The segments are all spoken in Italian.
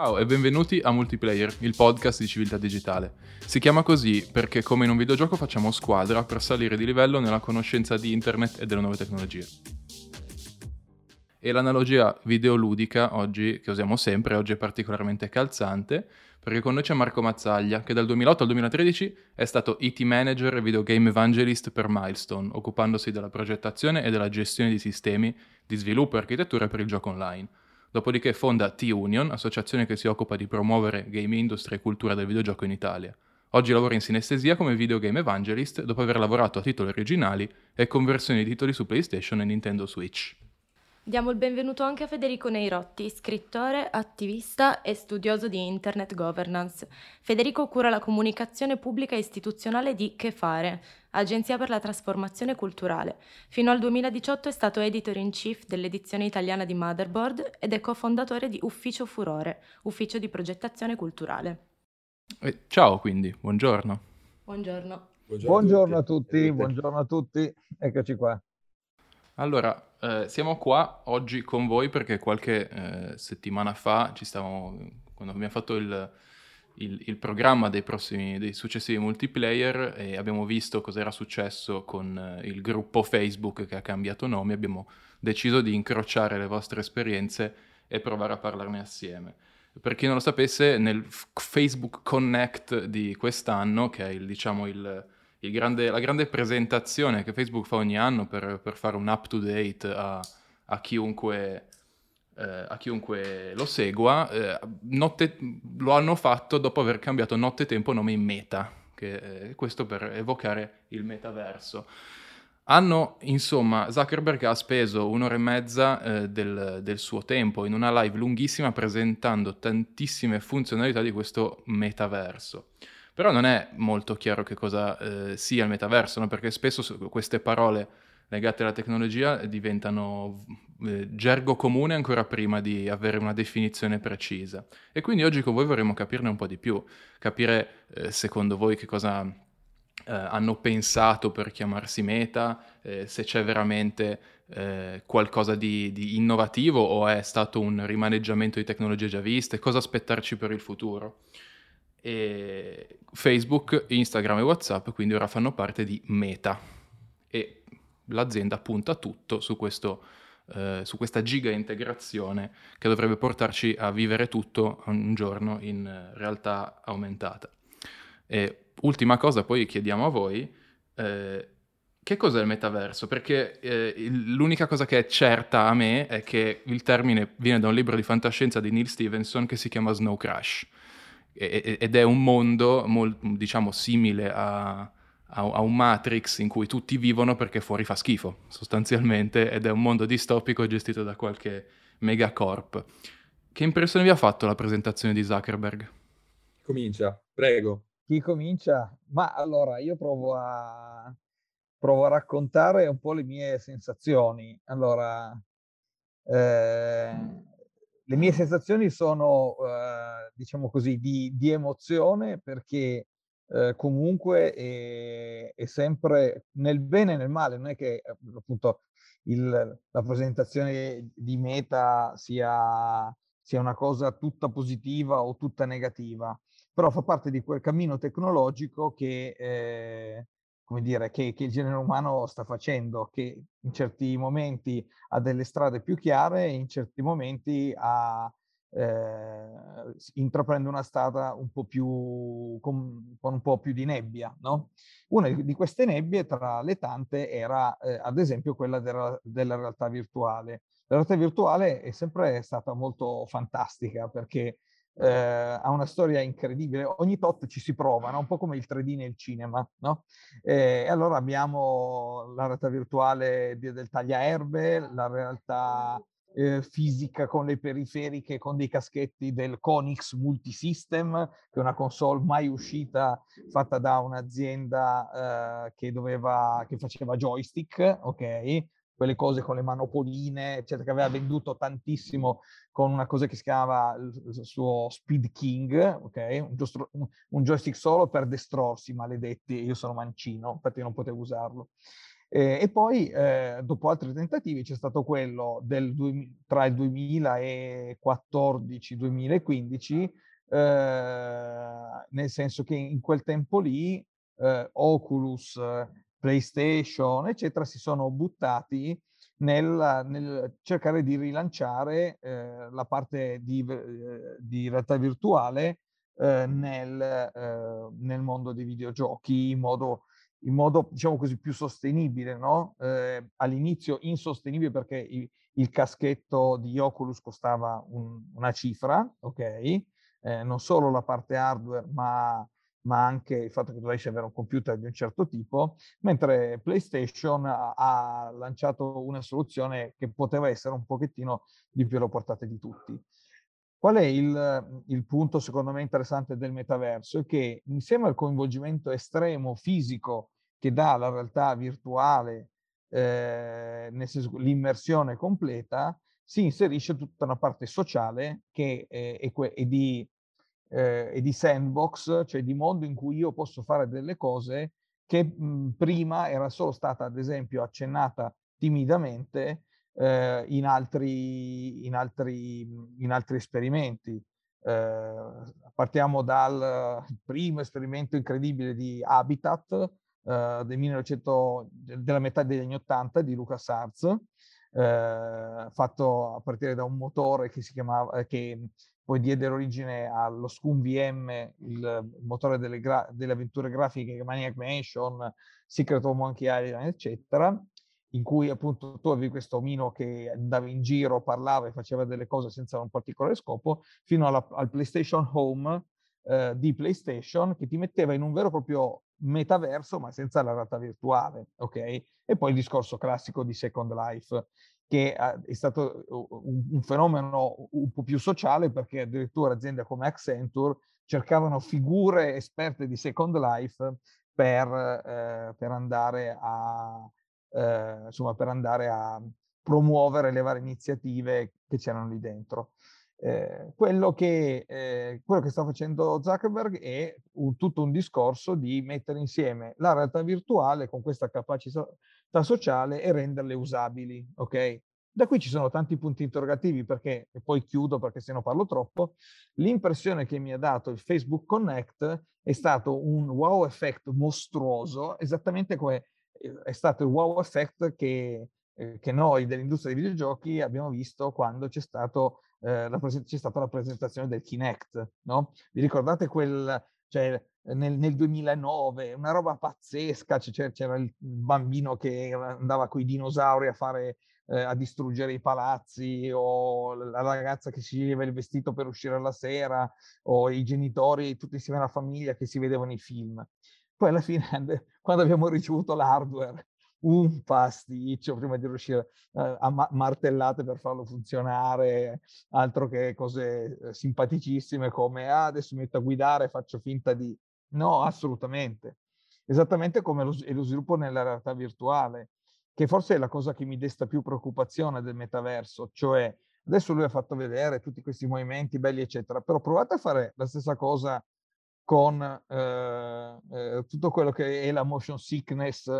Ciao e benvenuti a Multiplayer, il podcast di civiltà digitale. Si chiama così perché come in un videogioco facciamo squadra per salire di livello nella conoscenza di internet e delle nuove tecnologie. E l'analogia videoludica oggi, che usiamo sempre, oggi è particolarmente calzante, perché con noi c'è Marco Mazzaglia, che dal 2008 al 2013 è stato IT Manager e Videogame Evangelist per Milestone, occupandosi della progettazione e della gestione di sistemi di sviluppo e architettura per il gioco online. Dopodiché fonda T-Union, associazione che si occupa di promuovere game industry e cultura del videogioco in Italia. Oggi lavora in sinestesia come videogame evangelist dopo aver lavorato a titoli originali e conversioni di titoli su PlayStation e Nintendo Switch. Diamo il benvenuto anche a Federico Neirotti, scrittore, attivista e studioso di Internet Governance. Federico cura la comunicazione pubblica e istituzionale di Che Fare, Agenzia per la Trasformazione Culturale. Fino al 2018 è stato editor in chief dell'edizione italiana di Motherboard ed è cofondatore di Ufficio Furore, ufficio di progettazione culturale. Eh, ciao quindi, buongiorno. Buongiorno. Buongiorno, buongiorno a tutti, buongiorno a tutti, eccoci qua. Allora, eh, siamo qua oggi con voi perché qualche eh, settimana fa ci stavamo, quando abbiamo fatto il, il, il programma dei, prossimi, dei successivi multiplayer e abbiamo visto cosa era successo con eh, il gruppo Facebook che ha cambiato nome, abbiamo deciso di incrociare le vostre esperienze e provare a parlarne assieme. Per chi non lo sapesse, nel Facebook Connect di quest'anno, che è il, diciamo, il, il grande, la grande presentazione che Facebook fa ogni anno per, per fare un up to date a, a, chiunque, eh, a chiunque, lo segua, eh, notte, lo hanno fatto dopo aver cambiato notte tempo nome in Meta, che, eh, questo per evocare il metaverso. Hanno, insomma, Zuckerberg ha speso un'ora e mezza eh, del, del, suo tempo in una live lunghissima presentando tantissime funzionalità di questo metaverso. Però non è molto chiaro che cosa eh, sia il metaverso, no? perché spesso queste parole legate alla tecnologia diventano eh, gergo comune ancora prima di avere una definizione precisa. E quindi oggi con voi vorremmo capirne un po' di più, capire eh, secondo voi che cosa eh, hanno pensato per chiamarsi meta, eh, se c'è veramente eh, qualcosa di, di innovativo o è stato un rimaneggiamento di tecnologie già viste, cosa aspettarci per il futuro e Facebook, Instagram e WhatsApp quindi ora fanno parte di Meta e l'azienda punta tutto su, questo, eh, su questa giga integrazione che dovrebbe portarci a vivere tutto un giorno in realtà aumentata. E ultima cosa, poi chiediamo a voi, eh, che cos'è il metaverso? Perché eh, l'unica cosa che è certa a me è che il termine viene da un libro di fantascienza di Neil Stevenson che si chiama Snow Crash ed è un mondo molto, diciamo simile a, a, a, un Matrix in cui tutti vivono perché fuori fa schifo sostanzialmente ed è un mondo distopico gestito da qualche megacorp. Che impressione vi ha fatto la presentazione di Zuckerberg? Comincia, prego. Chi comincia? Ma allora io provo a, provo a raccontare un po' le mie sensazioni. Allora, eh, le mie sensazioni sono, eh, diciamo così, di, di, emozione perché eh, comunque è, è, sempre nel bene e nel male, non è che eh, appunto il, la presentazione di Meta sia, sia una cosa tutta positiva o tutta negativa, però fa parte di quel cammino tecnologico che eh, come dire, che, che, il genere umano sta facendo, che in certi momenti ha delle strade più chiare e in certi momenti ha, eh, intraprende una strada un po' più, con, con, un po' più di nebbia. No? Una di, queste nebbie tra le tante era eh, ad esempio quella della, della realtà virtuale. La realtà virtuale è sempre stata molto fantastica perché eh, ha una storia incredibile. Ogni tot ci si prova, no? un po' come il 3D nel cinema. No? E allora abbiamo la realtà virtuale del tagliaerbe, la realtà eh, fisica con le periferiche, con dei caschetti del Conix Multisystem, che è una console mai uscita fatta da un'azienda eh, che, doveva, che faceva joystick, ok? Quelle cose con le manopoline, eccetera, che aveva venduto tantissimo con una cosa che si chiamava il suo Speed King, ok? Un, giostro, un joystick solo per destrorsi, maledetti, io sono mancino, infatti non potevo usarlo. Eh, e poi, eh, dopo altri tentativi, c'è stato quello del, tra il 2014 e il 2015, eh, nel senso che in quel tempo lì eh, Oculus, PlayStation, eccetera, si sono buttati nel, nel cercare di rilanciare eh, la parte di, eh, di realtà virtuale nel, nel mondo dei videogiochi in modo in modo, diciamo così, più sostenibile, no? Eh, all'inizio insostenibile perché il, il, caschetto di Oculus costava un, una cifra, ok? Eh, non solo la parte hardware, ma, ma, anche il fatto che dovessi avere un computer di un certo tipo, mentre PlayStation ha, lanciato una soluzione che poteva essere un pochettino di più alla portata di tutti. Qual è il, il, punto secondo me interessante del metaverso? È che insieme al coinvolgimento estremo fisico che dà la realtà virtuale, eh, senso l'immersione completa, si inserisce tutta una parte sociale che è, è, è, di, eh, è, di, sandbox, cioè di mondo in cui io posso fare delle cose che mh, prima era solo stata ad esempio accennata timidamente eh, in, altri, in, altri, in altri esperimenti. Eh, partiamo dal primo esperimento incredibile di Habitat eh, del 1900, della metà degli anni 80 di Lucas Arts, eh, fatto a partire da un motore che si chiamava, che poi diede origine allo Scum VM, il motore delle, gra- delle avventure grafiche, Maniac Mansion, Secret of Monkey Island, eccetera, in cui appunto tu avevi questo omino che andava in giro, parlava e faceva delle cose senza un particolare scopo, fino alla, al PlayStation Home eh, di PlayStation che ti metteva in un vero e proprio metaverso, ma senza la realtà virtuale, ok? E poi il discorso classico di Second Life, che è stato un, un fenomeno un po' più sociale perché addirittura aziende come Accenture cercavano figure esperte di Second Life per, eh, per andare a, eh, insomma, per andare a promuovere le varie iniziative che c'erano lì dentro. Eh, quello, che, eh, quello, che, sta facendo Zuckerberg è un, tutto un discorso di mettere insieme la realtà virtuale con questa capacità sociale e renderle usabili. Ok? Da qui ci sono tanti punti interrogativi perché, e poi chiudo perché se no parlo troppo, l'impressione che mi ha dato il Facebook Connect è stato un wow effect mostruoso, esattamente come è stato il wow effect che, eh, che noi dell'industria dei videogiochi abbiamo visto quando c'è, stato, eh, la, c'è stata la presentazione del Kinect. No? Vi ricordate quel, cioè, nel, nel, 2009, una roba pazzesca, c'era, c'era il bambino che andava con i dinosauri a fare eh, a distruggere i palazzi o la ragazza che si sceglieva il vestito per uscire alla sera o i genitori tutti insieme alla famiglia che si vedevano i film. Poi alla fine, quando abbiamo ricevuto l'hardware, un pasticcio prima di riuscire eh, a ma- martellate per farlo funzionare, altro che cose eh, simpaticissime come ah, adesso mi metto a guidare e faccio finta di... No, assolutamente. Esattamente come lo, lo sviluppo nella realtà virtuale, che forse è la cosa che mi desta più preoccupazione del metaverso, cioè adesso lui ha fatto vedere tutti questi movimenti belli, eccetera, però provate a fare la stessa cosa con eh, eh, tutto quello che è la motion sickness,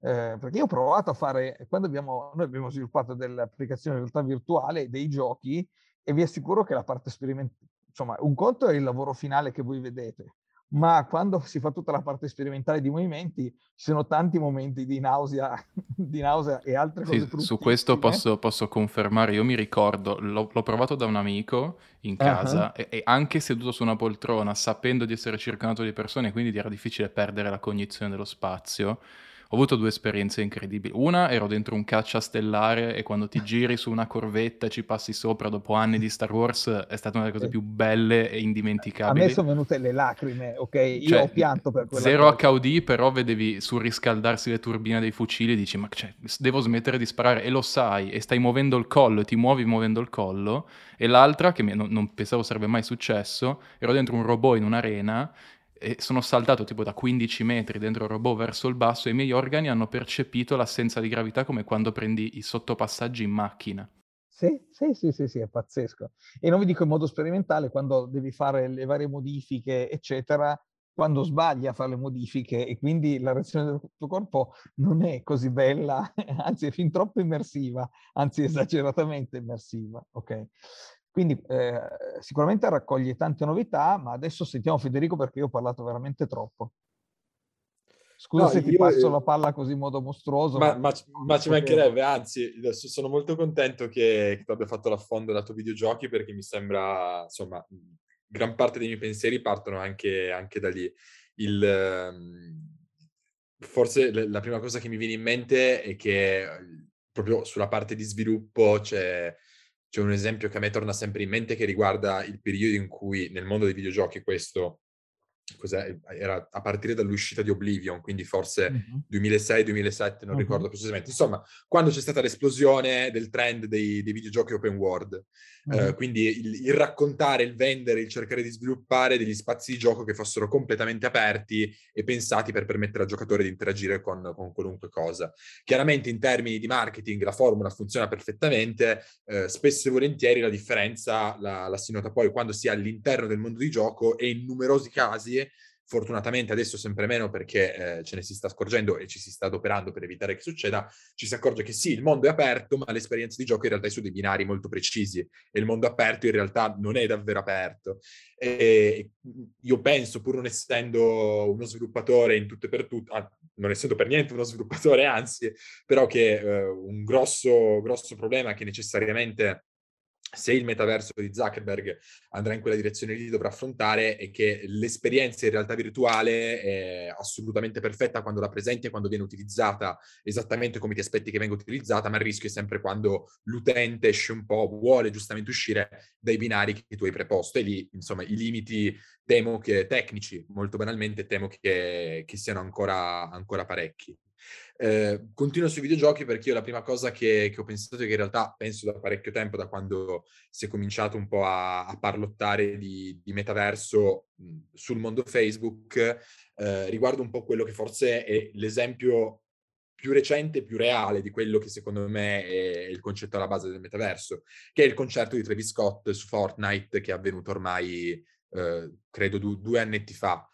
eh, perché io ho provato a fare, quando abbiamo, noi abbiamo sviluppato delle applicazioni di realtà virtuale, dei giochi, e vi assicuro che la parte sperimentale, insomma, un conto è il lavoro finale che voi vedete, ma quando si fa tutta la parte sperimentale di movimenti ci sono tanti momenti di nausea, di nausea e altre cose sì, su questo posso, posso, confermare io mi ricordo l'ho, l'ho, provato da un amico in casa uh-huh. e, e, anche seduto su una poltrona sapendo di essere circondato di persone quindi era difficile perdere la cognizione dello spazio ho avuto due esperienze incredibili. Una, ero dentro un caccia stellare e quando ti giri su una corvetta e ci passi sopra dopo anni di Star Wars è stata una delle cose più belle e indimenticabili. A me sono venute le lacrime, ok? Io cioè, ho pianto per quella Zero cosa. HUD, però vedevi surriscaldarsi le turbine dei fucili e dici ma cioè, devo smettere di sparare e lo sai e stai muovendo il collo e ti muovi muovendo il collo. E l'altra, che non, non pensavo sarebbe mai successo, ero dentro un robot in un'arena e sono saltato tipo da 15 metri dentro il robot verso il basso e i miei organi hanno percepito l'assenza di gravità come quando prendi i sottopassaggi in macchina. Sì, sì, sì, sì, sì, è pazzesco. E non vi dico in modo sperimentale, quando devi fare le varie modifiche, eccetera, quando sbagli a fare le modifiche e quindi la reazione del tuo corpo non è così bella, anzi è fin troppo immersiva, anzi esageratamente immersiva, ok? Quindi eh, sicuramente raccoglie tante novità, ma adesso sentiamo Federico perché io ho parlato veramente troppo. Scusa no, se ti io, passo la palla così in modo mostruoso. Ma, ma, ma ci mancherebbe, anzi, sono molto contento che, che tu abbia fatto l'affondo lato videogiochi perché mi sembra, insomma, gran parte dei miei pensieri partono anche, anche da lì. Il, ehm, forse la prima cosa che mi viene in mente è che proprio sulla parte di sviluppo c'è c'è un esempio che a me torna sempre in mente che riguarda il periodo in cui nel mondo dei videogiochi questo? Era a partire dall'uscita di Oblivion, quindi forse uh-huh. 2006-2007, non uh-huh. ricordo precisamente. Insomma, quando c'è stata l'esplosione del trend dei, dei videogiochi open world. Uh-huh. Uh, quindi il, il, raccontare, il vendere, il cercare di sviluppare degli spazi di gioco che fossero completamente aperti e pensati per permettere al giocatore di interagire con, con qualunque cosa. Chiaramente in termini di marketing la formula funziona perfettamente, uh, spesso e volentieri la differenza la, la si nota poi quando si è all'interno del mondo di gioco e in numerosi casi fortunatamente adesso sempre meno perché eh, ce ne si sta scorgendo e ci si sta adoperando per evitare che succeda, ci si accorge che sì, il mondo è aperto, ma l'esperienza di gioco in realtà è su dei binari molto precisi e il mondo aperto in realtà non è davvero aperto. E io penso, pur non essendo uno sviluppatore in tutto e per tutto, ah, non essendo per niente uno sviluppatore, anzi, però che eh, un grosso, grosso problema che necessariamente se il metaverso di Zuckerberg andrà in quella direzione lì dovrà affrontare è che l'esperienza in realtà virtuale è assolutamente perfetta quando la presenti e quando viene utilizzata esattamente come ti aspetti che venga utilizzata, ma il rischio è sempre quando l'utente esce un po', vuole giustamente uscire dai binari che tu hai preposto e lì, insomma, i limiti temo che tecnici, molto banalmente, temo che, che siano ancora, ancora parecchi. Eh, continuo sui videogiochi perché io la prima cosa che, che, ho pensato è che in realtà penso da parecchio tempo, da quando si è cominciato un po' a, a parlottare di, di metaverso mh, sul mondo Facebook, eh, riguardo un po' quello che forse è l'esempio più recente, più reale di quello che secondo me è il concetto alla base del metaverso, che è il concerto di Travis Scott su Fortnite che è avvenuto ormai, eh, credo, du- due annetti fa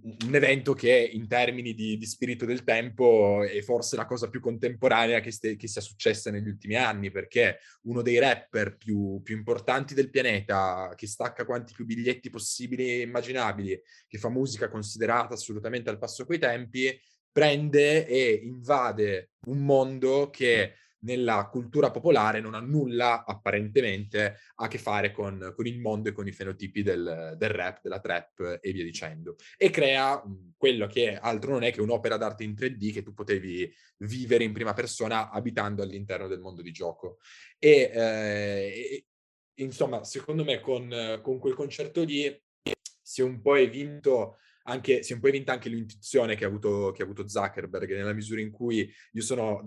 un evento che in termini di, di, spirito del tempo è forse la cosa più contemporanea che, ste, che, sia successa negli ultimi anni, perché uno dei rapper più, più, importanti del pianeta, che stacca quanti più biglietti possibili e immaginabili, che fa musica considerata assolutamente al passo coi tempi, prende e invade un mondo che nella cultura popolare non ha nulla apparentemente a che fare con, con il mondo e con i fenotipi del, del, rap, della trap e via dicendo. E crea quello che altro non è che un'opera d'arte in 3D che tu potevi vivere in prima persona abitando all'interno del mondo di gioco. E, eh, insomma, secondo me con, con quel concerto lì si è un po' evinto anche, si è un po' evinta anche l'intuizione che ha, avuto, che ha avuto Zuckerberg, nella misura in cui io sono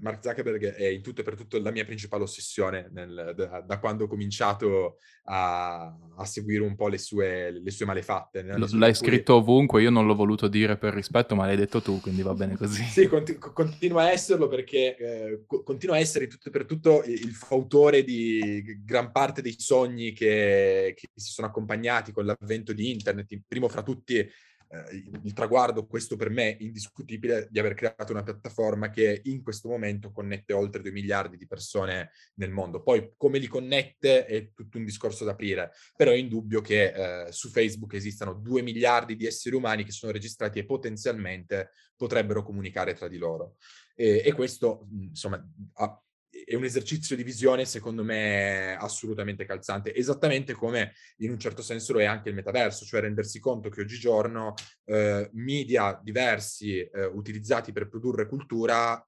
Mark Zuckerberg è in tutto e per tutto la mia principale ossessione nel, da, da, quando ho cominciato a, a, seguire un po' le sue, le sue malefatte. L'hai scritto ovunque, io non l'ho voluto dire per rispetto, ma l'hai detto tu, quindi va bene così. sì, conti- continua a esserlo perché eh, continua a essere in tutto e per tutto il, il fautore di gran parte dei sogni che, che si sono accompagnati con l'avvento di internet, primo fra tutti il traguardo, questo per me indiscutibile, di aver creato una piattaforma che in questo momento connette oltre 2 miliardi di persone nel mondo. Poi come li connette è tutto un discorso da aprire, però è indubbio che eh, su Facebook esistano 2 miliardi di esseri umani che sono registrati e potenzialmente potrebbero comunicare tra di loro. E, e questo, insomma, ha, è un esercizio di visione, secondo me, assolutamente calzante, esattamente come in un certo senso lo è anche il metaverso, cioè rendersi conto che oggigiorno eh, media diversi eh, utilizzati per produrre cultura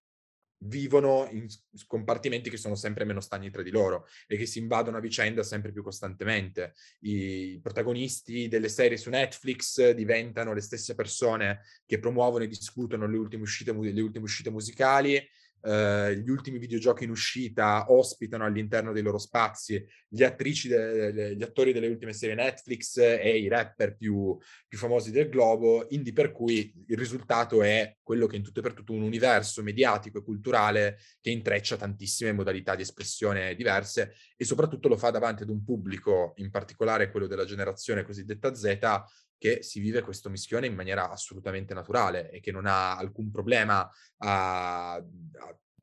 vivono in compartimenti che sono sempre meno stagni tra di loro e che si invadono a vicenda sempre più costantemente. I protagonisti delle serie su Netflix diventano le stesse persone che promuovono e discutono le ultime uscite, le ultime uscite musicali, eh, gli ultimi videogiochi in uscita ospitano all'interno dei loro spazi gli, de- gli attori delle ultime serie Netflix e i rapper più, più famosi del globo, quindi per cui il risultato è quello che in tutto e per tutto un universo mediatico e culturale che intreccia tantissime modalità di espressione diverse e soprattutto lo fa davanti ad un pubblico, in particolare quello della generazione cosiddetta Z, che si vive questo mischione in maniera assolutamente naturale e che non ha alcun problema a, a,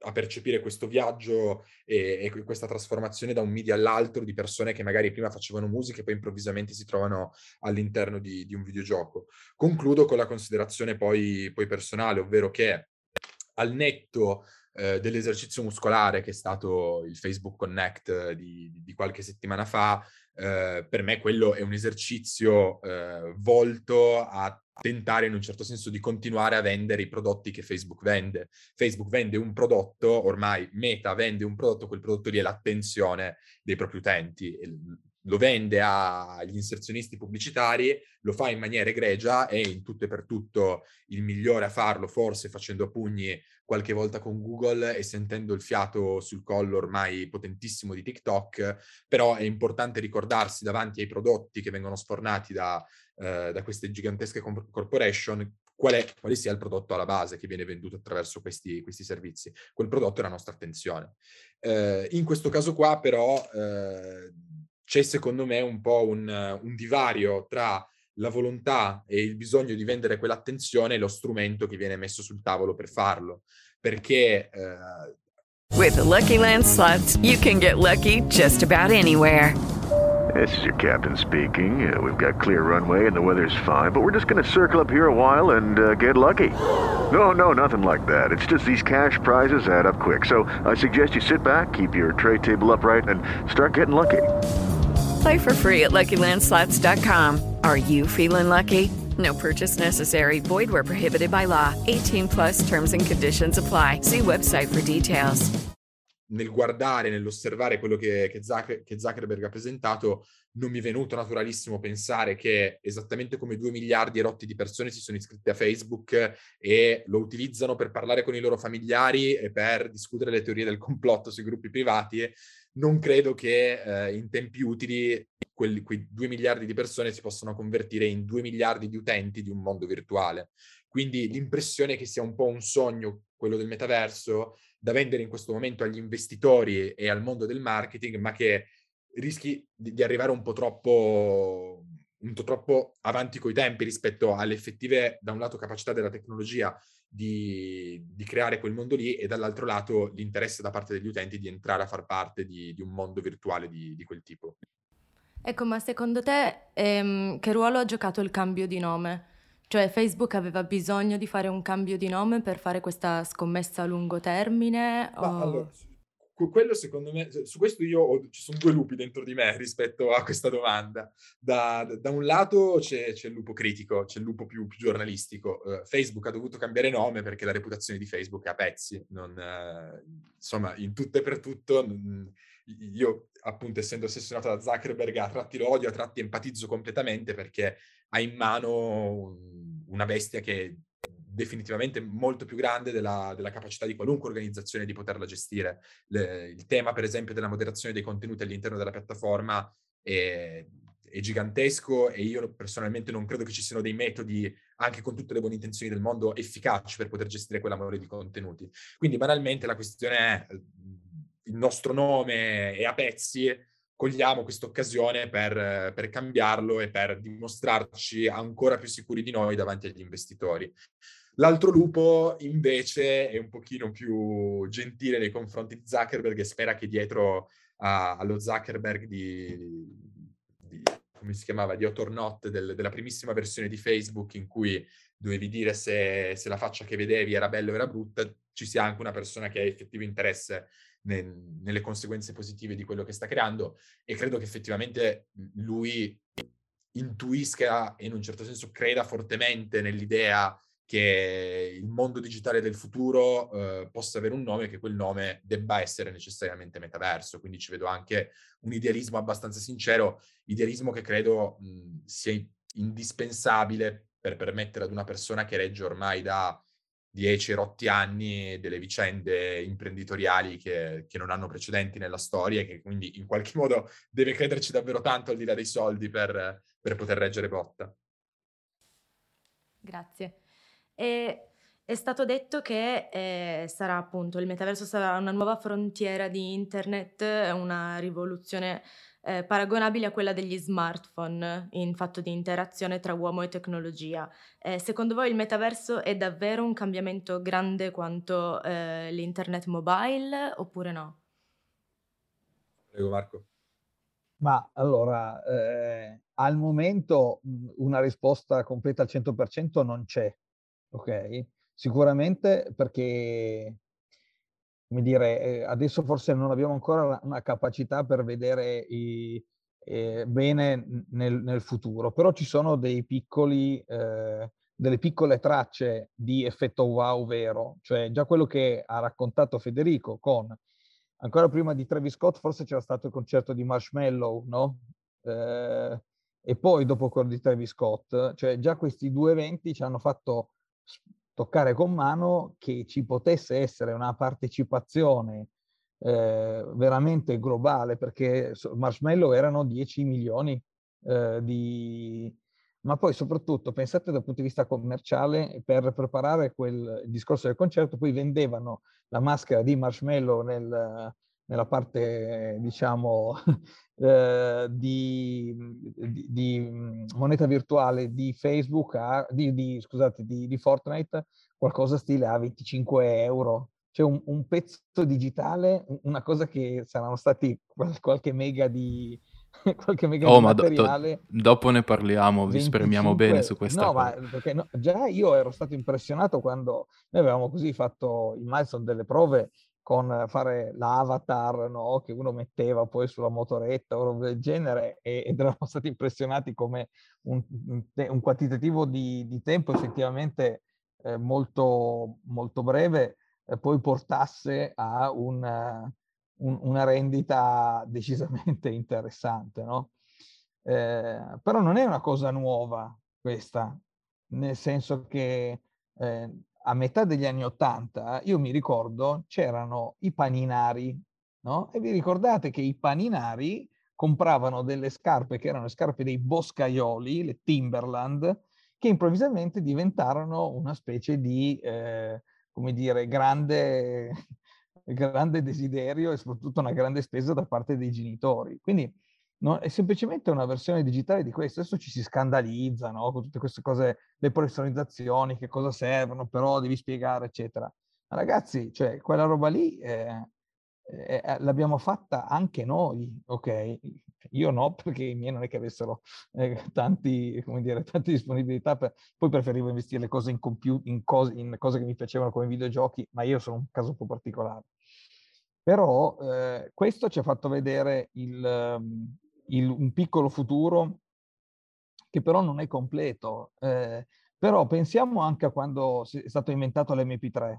a percepire questo viaggio e, e, questa trasformazione da un media all'altro di persone che magari prima facevano musica e poi improvvisamente si trovano all'interno di, di un videogioco. Concludo con la considerazione poi, poi personale, ovvero che al netto eh, dell'esercizio muscolare che è stato il Facebook Connect di, di qualche settimana fa, eh, per me quello è un esercizio eh, volto a tentare in un certo senso di continuare a vendere i prodotti che Facebook vende. Facebook vende un prodotto, ormai Meta vende un prodotto, quel prodotto lì è l'attenzione dei propri utenti lo vende agli inserzionisti pubblicitari, lo fa in maniera egregia e in tutto e per tutto il migliore a farlo, forse facendo pugni qualche volta con Google e sentendo il fiato sul collo ormai potentissimo di TikTok, però è importante ricordarsi davanti ai prodotti che vengono sfornati da, eh, da queste gigantesche corporation qual è, quale sia il prodotto alla base che viene venduto attraverso questi, questi servizi. Quel prodotto è la nostra attenzione. Eh, in questo caso qua però eh, c'è secondo me un po' un, un divario tra la volontà e il bisogno di vendere quell'attenzione e lo strumento che viene messo sul tavolo per farlo. Perché uh... With the Lucky Land slots, you can get lucky just about anywhere. This is your captain speaking. Uh, we've got clear runway and the weather's fine, but we're just going to circle up here a while and uh, get lucky. No, no, nothing like that. It's just these cash prizes add up quick. So I suggest you sit back, keep your tray table upright, and start getting lucky. Play for free at LuckyLandSlots.com. Are you feeling lucky? No purchase necessary. Void where prohibited by law. 18 plus terms and conditions apply. See website for details. Nel guardare, nell'osservare quello che, che, Zucker, che Zuckerberg ha presentato, non mi è venuto naturalissimo pensare che esattamente come 2 miliardi e rotti di persone si sono iscritte a Facebook e lo utilizzano per parlare con i loro familiari e per discutere le teorie del complotto sui gruppi privati, non credo che eh, in tempi utili quelli, quei 2 miliardi di persone si possano convertire in 2 miliardi di utenti di un mondo virtuale. Quindi l'impressione che sia un po' un sogno, quello del metaverso, da vendere in questo momento agli investitori e al mondo del marketing, ma che rischi di, arrivare un po' troppo un po' troppo avanti coi tempi rispetto alle effettive, da un lato, capacità della tecnologia di, di, creare quel mondo lì e dall'altro lato l'interesse da parte degli utenti di entrare a far parte di, di un mondo virtuale di, di, quel tipo. Ecco, ma secondo te ehm, che ruolo ha giocato il cambio di nome? Cioè Facebook aveva bisogno di fare un cambio di nome per fare questa scommessa a lungo termine? O... Allora, quello secondo me, su questo io ho, ci sono due lupi dentro di me rispetto a questa domanda. Da, da un lato c'è, c'è, il lupo critico, c'è il lupo più, più giornalistico. Uh, Facebook ha dovuto cambiare nome perché la reputazione di Facebook è a pezzi. Non, uh, insomma, in tutto e per tutto, non, io appunto essendo ossessionato da Zuckerberg a tratti lo odio, a tratti empatizzo completamente perché ha in mano una bestia che definitivamente molto più grande della, della, capacità di qualunque organizzazione di poterla gestire. Le, il tema, per esempio, della moderazione dei contenuti all'interno della piattaforma è, è, gigantesco e io personalmente non credo che ci siano dei metodi, anche con tutte le buone intenzioni del mondo, efficaci per poter gestire quella mole di contenuti. Quindi banalmente la questione è il nostro nome è a pezzi, cogliamo questa occasione per, per, cambiarlo e per dimostrarci ancora più sicuri di noi davanti agli investitori. L'altro lupo invece è un pochino più gentile nei confronti di Zuckerberg e spera che dietro a, allo Zuckerberg di, di, come si chiamava, di Otornot del, della primissima versione di Facebook in cui dovevi dire se, se, la faccia che vedevi era bella o era brutta, ci sia anche una persona che ha effettivo interesse ne, nelle conseguenze positive di quello che sta creando e credo che effettivamente lui intuisca e in un certo senso creda fortemente nell'idea che il mondo digitale del futuro eh, possa avere un nome e che quel nome debba essere necessariamente metaverso. Quindi ci vedo anche un idealismo abbastanza sincero, idealismo che credo mh, sia indispensabile per permettere ad una persona che regge ormai da dieci rotti anni delle vicende imprenditoriali che, che, non hanno precedenti nella storia e che quindi in qualche modo deve crederci davvero tanto al di là dei soldi per, per poter reggere botta. Grazie. E è stato detto che eh, sarà appunto il metaverso sarà una nuova frontiera di internet, una rivoluzione eh, paragonabile a quella degli smartphone in fatto di interazione tra uomo e tecnologia. Eh, secondo voi il metaverso è davvero un cambiamento grande quanto eh, l'internet mobile oppure no? Prego Marco. Ma allora, eh, al momento una risposta completa al 100% non c'è, ok? Sicuramente perché, come dire, eh, adesso forse non abbiamo ancora una capacità per vedere i, eh, bene nel, nel, futuro, però ci sono dei piccoli, eh, delle piccole tracce di effetto wow vero, cioè già quello che ha raccontato Federico con, ancora prima di Travis Scott forse c'era stato il concerto di Marshmallow, no? Eh, e poi dopo quello di Travis Scott, cioè già questi due eventi ci hanno fatto toccare con mano che ci potesse essere una partecipazione eh, veramente globale, perché Marshmallow erano 10 milioni eh, di... Ma poi soprattutto pensate dal punto di vista commerciale, per preparare quel discorso del concerto, poi vendevano la maschera di Marshmallow nel, nella parte, diciamo, eh, di, di, di, moneta virtuale di Facebook, a, di, di, scusate, di, di Fortnite, qualcosa stile a 25 euro. Cioè un, un pezzo digitale, una cosa che saranno stati qualche mega di, qualche mega oh, ma materiale. Do, dopo ne parliamo, 25... vi spremiamo bene su questa no, cosa. Ma perché no, già io ero stato impressionato quando noi avevamo così fatto il milestone delle prove con fare l'avatar no? che uno metteva poi sulla motoretta o roba del genere e, ed eravamo stati impressionati come un, un quantitativo di, di, tempo effettivamente eh, molto, molto breve eh, poi portasse a un, un, una rendita decisamente interessante. No? Eh, però non è una cosa nuova questa, nel senso che eh, a metà degli anni Ottanta, io mi ricordo, c'erano i paninari, no? E vi ricordate che i paninari compravano delle scarpe che erano le scarpe dei boscaioli, le Timberland, che improvvisamente diventarono una specie di, eh, come dire, grande, grande desiderio e soprattutto una grande spesa da parte dei genitori. Quindi No, è semplicemente una versione digitale di questo. Adesso ci si scandalizza no? con tutte queste cose, le personalizzazioni, che cosa servono, però devi spiegare, eccetera. Ma ragazzi, cioè, quella roba lì eh, eh, l'abbiamo fatta anche noi, ok? Io no, perché i miei non è che avessero eh, tanti, dire, tante disponibilità, per... poi preferivo investire le cose in, computer, in, cose, in cose che mi piacevano come videogiochi, ma io sono un caso un po' particolare. Però eh, questo ci ha fatto vedere il, ehm, il, un piccolo futuro che però non è completo. Eh, però pensiamo anche a quando è stato inventato l'MP3.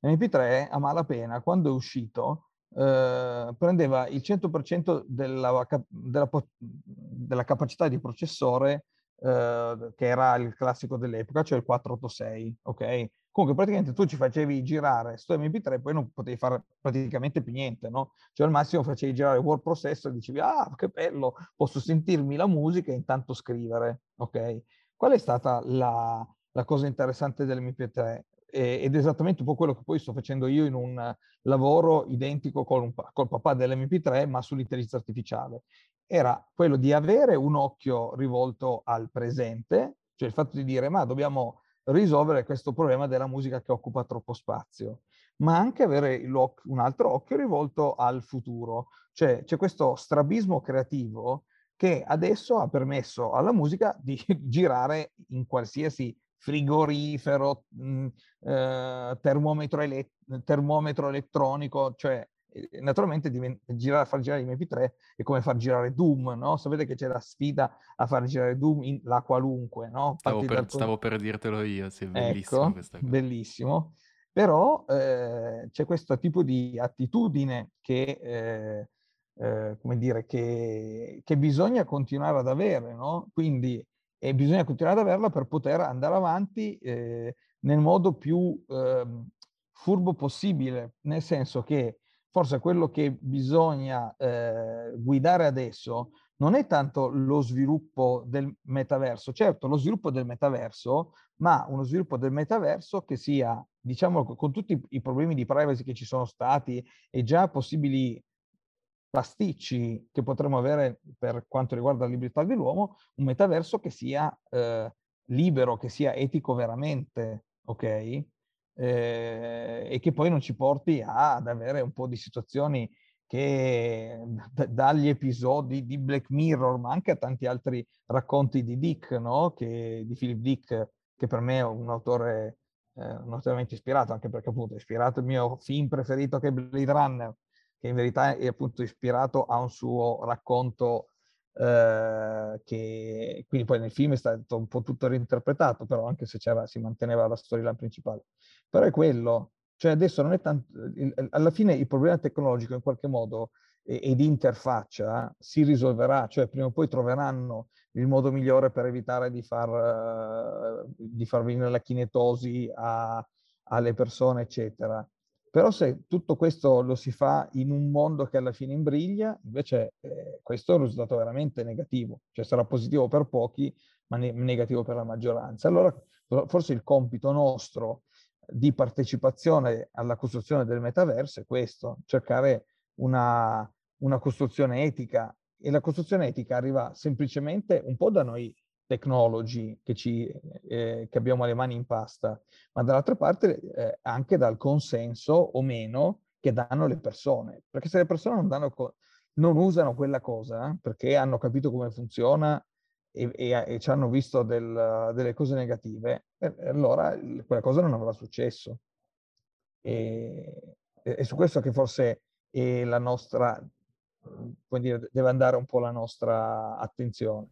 L'MP3 a malapena, quando è uscito, eh, prendeva il 100% della, della, della, capacità di processore eh, che era il classico dell'epoca, cioè il 486, ok? Comunque praticamente tu ci facevi girare sto MP3 e poi non potevi fare praticamente più niente, no? Cioè al massimo facevi girare il word processor e dicevi ah che bello, posso sentirmi la musica e intanto scrivere, ok? Qual è stata la, la cosa interessante dell'MP3? ed è esattamente un po' quello che poi sto facendo io in un lavoro identico col, col papà dell'MP3, ma sull'intelligenza artificiale. Era quello di avere un occhio rivolto al presente, cioè il fatto di dire ma dobbiamo risolvere questo problema della musica che occupa troppo spazio, ma anche avere un altro occhio rivolto al futuro. Cioè c'è questo strabismo creativo che adesso ha permesso alla musica di girare in qualsiasi frigorifero, mh, eh, termometro, ele- termometro elettronico, cioè naturalmente girare, far girare i MP3 è come far girare Doom, no? Sapete che c'è la sfida a far girare Doom in la qualunque, no? Stavo per, dal... stavo per, dirtelo io, sì, bellissimo ecco, questa cosa. Bellissimo. Però eh, c'è questo tipo di attitudine che, eh, eh, come dire, che, che, bisogna continuare ad avere, no? Quindi e bisogna continuare ad averla per poter andare avanti eh, nel modo più ehm, furbo possibile, nel senso che forse quello che bisogna eh, guidare adesso non è tanto lo sviluppo del metaverso, certo lo sviluppo del metaverso, ma uno sviluppo del metaverso che sia, diciamo, con tutti i problemi di privacy che ci sono stati e già possibili pasticci che potremmo avere per quanto riguarda la libertà dell'uomo, un metaverso che sia eh, libero, che sia etico veramente, ok? Eh, e che poi non ci porti ad avere un po' di situazioni che d- dagli episodi di Black Mirror, ma anche a tanti altri racconti di Dick, no? che, di Philip Dick, che per me è un autore eh, notevolmente ispirato, anche perché appunto è ispirato il mio film preferito che è Blade Runner, che in verità è appunto ispirato a un suo racconto eh, che quindi poi nel film è stato un po' tutto reinterpretato, però anche se c'era, si manteneva la storyline principale. Però è quello, cioè adesso non è tanto, alla fine il problema tecnologico in qualche modo e, di interfaccia si risolverà, cioè prima o poi troveranno il modo migliore per evitare di far, uh, di far venire la chinetosi a, alle persone, eccetera. Però se tutto questo lo si fa in un mondo che alla fine imbriglia, invece eh, questo è un risultato veramente negativo, cioè sarà positivo per pochi, ma ne- negativo per la maggioranza. Allora forse il compito nostro di partecipazione alla costruzione del metaverso è questo, cercare una, una costruzione etica e la costruzione etica arriva semplicemente un po' da noi technology che, ci, eh, che abbiamo le mani in pasta, ma dall'altra parte eh, anche dal consenso o meno che danno le persone. Perché se le persone non, danno non usano quella cosa perché hanno capito come funziona e, e, e ci hanno visto del, delle cose negative, eh, allora quella cosa non avrà successo. E, è su questo che forse è la nostra, puoi dire, deve andare un po' la nostra attenzione.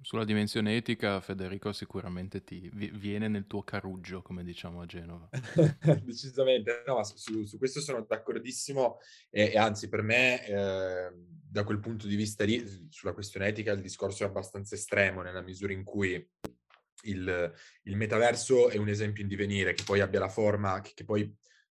Sulla dimensione etica, Federico sicuramente ti viene nel tuo caruggio, come diciamo a Genova. Decisamente, no, su, su, questo sono d'accordissimo e, e anzi per me, eh, da quel punto di vista lì, sulla questione etica, il discorso è abbastanza estremo nella misura in cui il, il metaverso è un esempio in divenire, che poi abbia la forma, che, che poi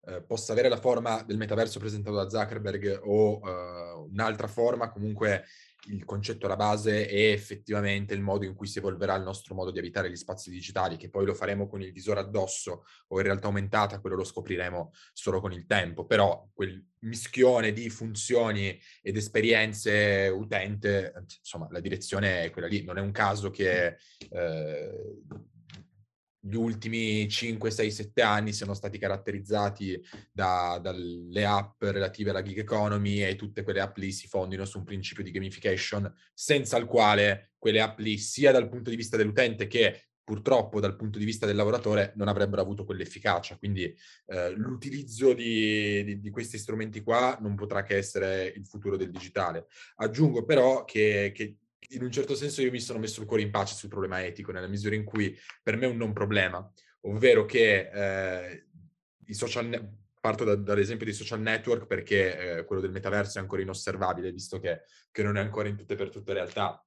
eh, possa avere la forma del metaverso presentato da Zuckerberg o eh, un'altra forma, comunque il concetto alla base è effettivamente il modo in cui si evolverà il nostro modo di abitare gli spazi digitali, che poi lo faremo con il visore addosso o in realtà aumentata, quello lo scopriremo solo con il tempo, però quel mischione di funzioni ed esperienze utente, insomma, la direzione è quella lì. Non è un caso che eh, gli ultimi 5, 6, 7 anni siano stati caratterizzati da, dalle app relative alla gig economy e tutte quelle app lì si fondino su un principio di gamification senza il quale quelle app lì, sia dal punto di vista dell'utente che purtroppo dal punto di vista del lavoratore non avrebbero avuto quell'efficacia. Quindi eh, l'utilizzo di, di, di, questi strumenti qua non potrà che essere il futuro del digitale. Aggiungo però che, che in un certo senso io mi sono messo il cuore in pace sul problema etico, nella misura in cui per me è un non problema, ovvero che eh, i social ne- parto da, dall'esempio dei social network perché eh, quello del metaverso è ancora inosservabile, visto che, che, non è ancora in tutte per tutte realtà.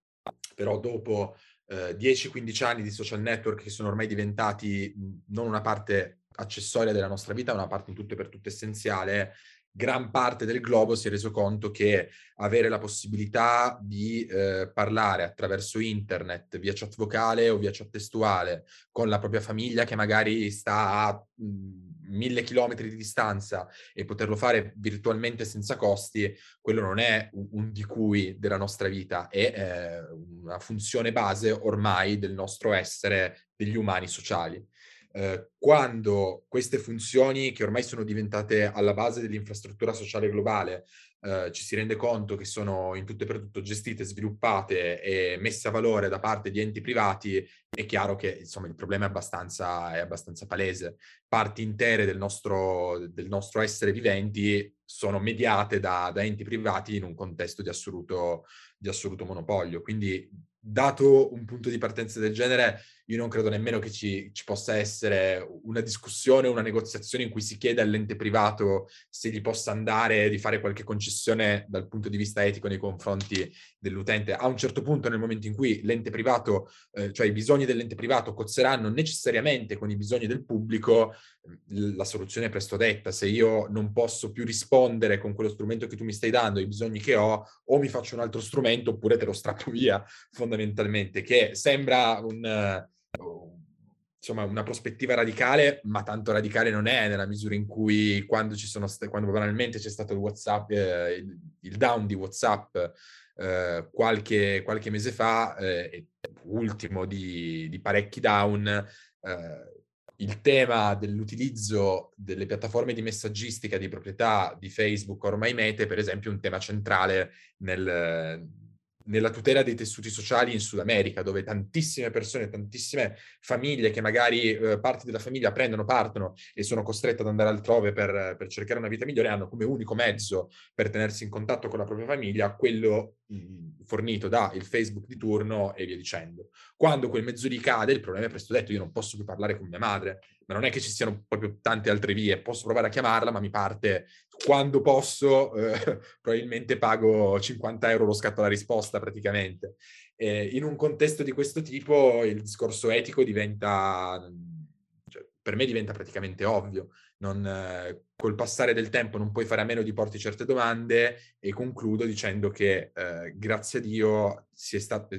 Però dopo eh, 10-15 anni di social network che sono ormai diventati non una parte accessoria della nostra vita, ma una parte in tutto e per tutto essenziale, gran parte del globo si è reso conto che avere la possibilità di eh, parlare attraverso internet, via chat vocale o via chat testuale, con la propria famiglia che magari sta a mhmm, mille chilometri di distanza e poterlo fare virtualmente senza costi, quello non è un, un di cui della nostra vita, è eh, una funzione base ormai del nostro essere degli umani sociali. Eh, quando queste funzioni che ormai sono diventate alla base dell'infrastruttura sociale globale eh, ci si rende conto che sono in tutto e per tutto gestite, sviluppate e messe a valore da parte di enti privati, è chiaro che insomma, il problema è abbastanza, è abbastanza palese. Parti intere del nostro, del nostro essere viventi sono mediate da, da, enti privati in un contesto di assoluto, di assoluto monopolio. Quindi dato un punto di partenza del genere, io non credo nemmeno che ci, ci, possa essere una discussione, una negoziazione in cui si chiede all'ente privato se gli possa andare di fare qualche concessione dal punto di vista etico nei confronti dell'utente. A un certo punto, nel momento in cui l'ente privato, eh, cioè i bisogni dell'ente privato cozzeranno necessariamente con i bisogni del pubblico, la soluzione è presto detta. Se io non posso più rispondere con quello strumento che tu mi stai dando ai bisogni che ho, o mi faccio un altro strumento oppure te lo strappo via, fondamentalmente, che sembra un insomma, una prospettiva radicale, ma tanto radicale non è nella misura in cui quando ci sono st- quando banalmente c'è stato il WhatsApp, eh, il, down di WhatsApp eh, qualche, qualche, mese fa, eh, ultimo di, di, parecchi down, eh, il tema dell'utilizzo delle piattaforme di messaggistica di proprietà di Facebook, ormai Mete, per esempio, è un tema centrale nel, nella tutela dei tessuti sociali in Sud America, dove tantissime persone, tantissime famiglie che magari eh, parti della famiglia prendono, partono e sono costrette ad andare altrove per, per, cercare una vita migliore, hanno come unico mezzo per tenersi in contatto con la propria famiglia quello mh, fornito da il Facebook di turno e via dicendo. Quando quel mezzo ricade, il problema è presto detto, io non posso più parlare con mia madre, ma non è che ci siano proprio tante altre vie, posso provare a chiamarla, ma mi parte quando posso, eh, probabilmente pago 50 euro lo scatto alla risposta praticamente. Eh, in un contesto di questo tipo il discorso etico diventa, cioè, per me diventa praticamente ovvio. Non, eh, col passare del tempo non puoi fare a meno di porti certe domande e concludo dicendo che eh, grazie a Dio stato,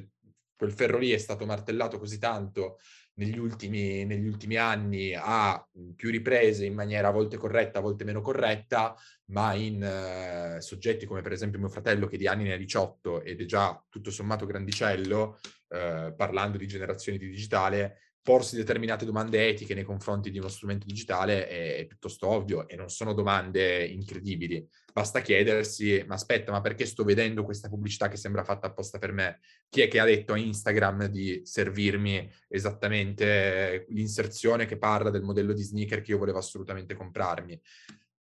quel ferro lì è stato martellato così tanto negli ultimi, negli ultimi anni a più riprese in maniera a volte corretta, a volte meno corretta, ma in uh, soggetti come per esempio mio fratello che di anni ne ha 18 ed è già tutto sommato grandicello, uh, parlando di generazioni di digitale, porsi determinate domande etiche nei confronti di uno strumento digitale è, è, piuttosto ovvio e non sono domande incredibili. Basta chiedersi, ma aspetta, ma perché sto vedendo questa pubblicità che sembra fatta apposta per me? Chi è che ha detto a Instagram di servirmi esattamente l'inserzione che parla del modello di sneaker che io volevo assolutamente comprarmi?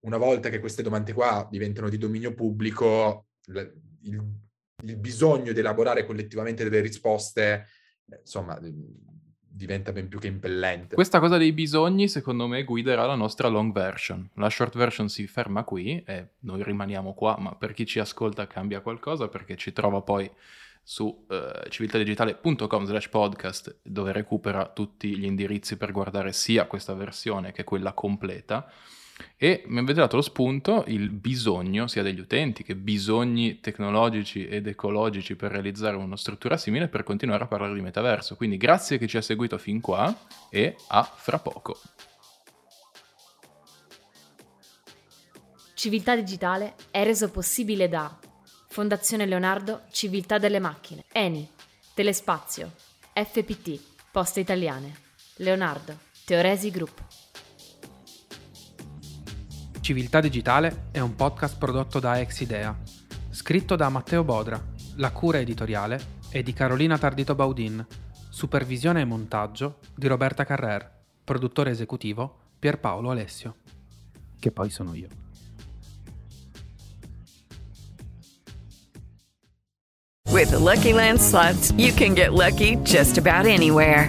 Una volta che queste domande qua diventano di dominio pubblico, il, il bisogno di elaborare collettivamente delle risposte, insomma, diventa ben più che impellente. Questa cosa dei bisogni, secondo me, guiderà la nostra long version. La short version si ferma qui e noi rimaniamo qua, ma per chi ci ascolta cambia qualcosa perché ci trova poi su uh, civiltadigitale.com slash podcast dove recupera tutti gli indirizzi per guardare sia questa versione che quella completa e mi avete dato lo spunto il bisogno sia degli utenti che bisogni tecnologici ed ecologici per realizzare una struttura simile per continuare a parlare di metaverso. Quindi grazie che ci ha seguito fin qua e a fra poco. Civiltà Digitale è reso possibile da Fondazione Leonardo Civiltà delle Macchine, Eni, Telespazio, FPT, Poste Italiane, Leonardo, Teoresi Group. Civiltà Digitale è un podcast prodotto da Exidea, scritto da Matteo Bodra, la cura editoriale è di Carolina Tardito Baudin, supervisione e montaggio di Roberta Carrer, produttore esecutivo Pierpaolo Alessio, che poi sono io. With the Lucky Land slots, you can get lucky just about anywhere.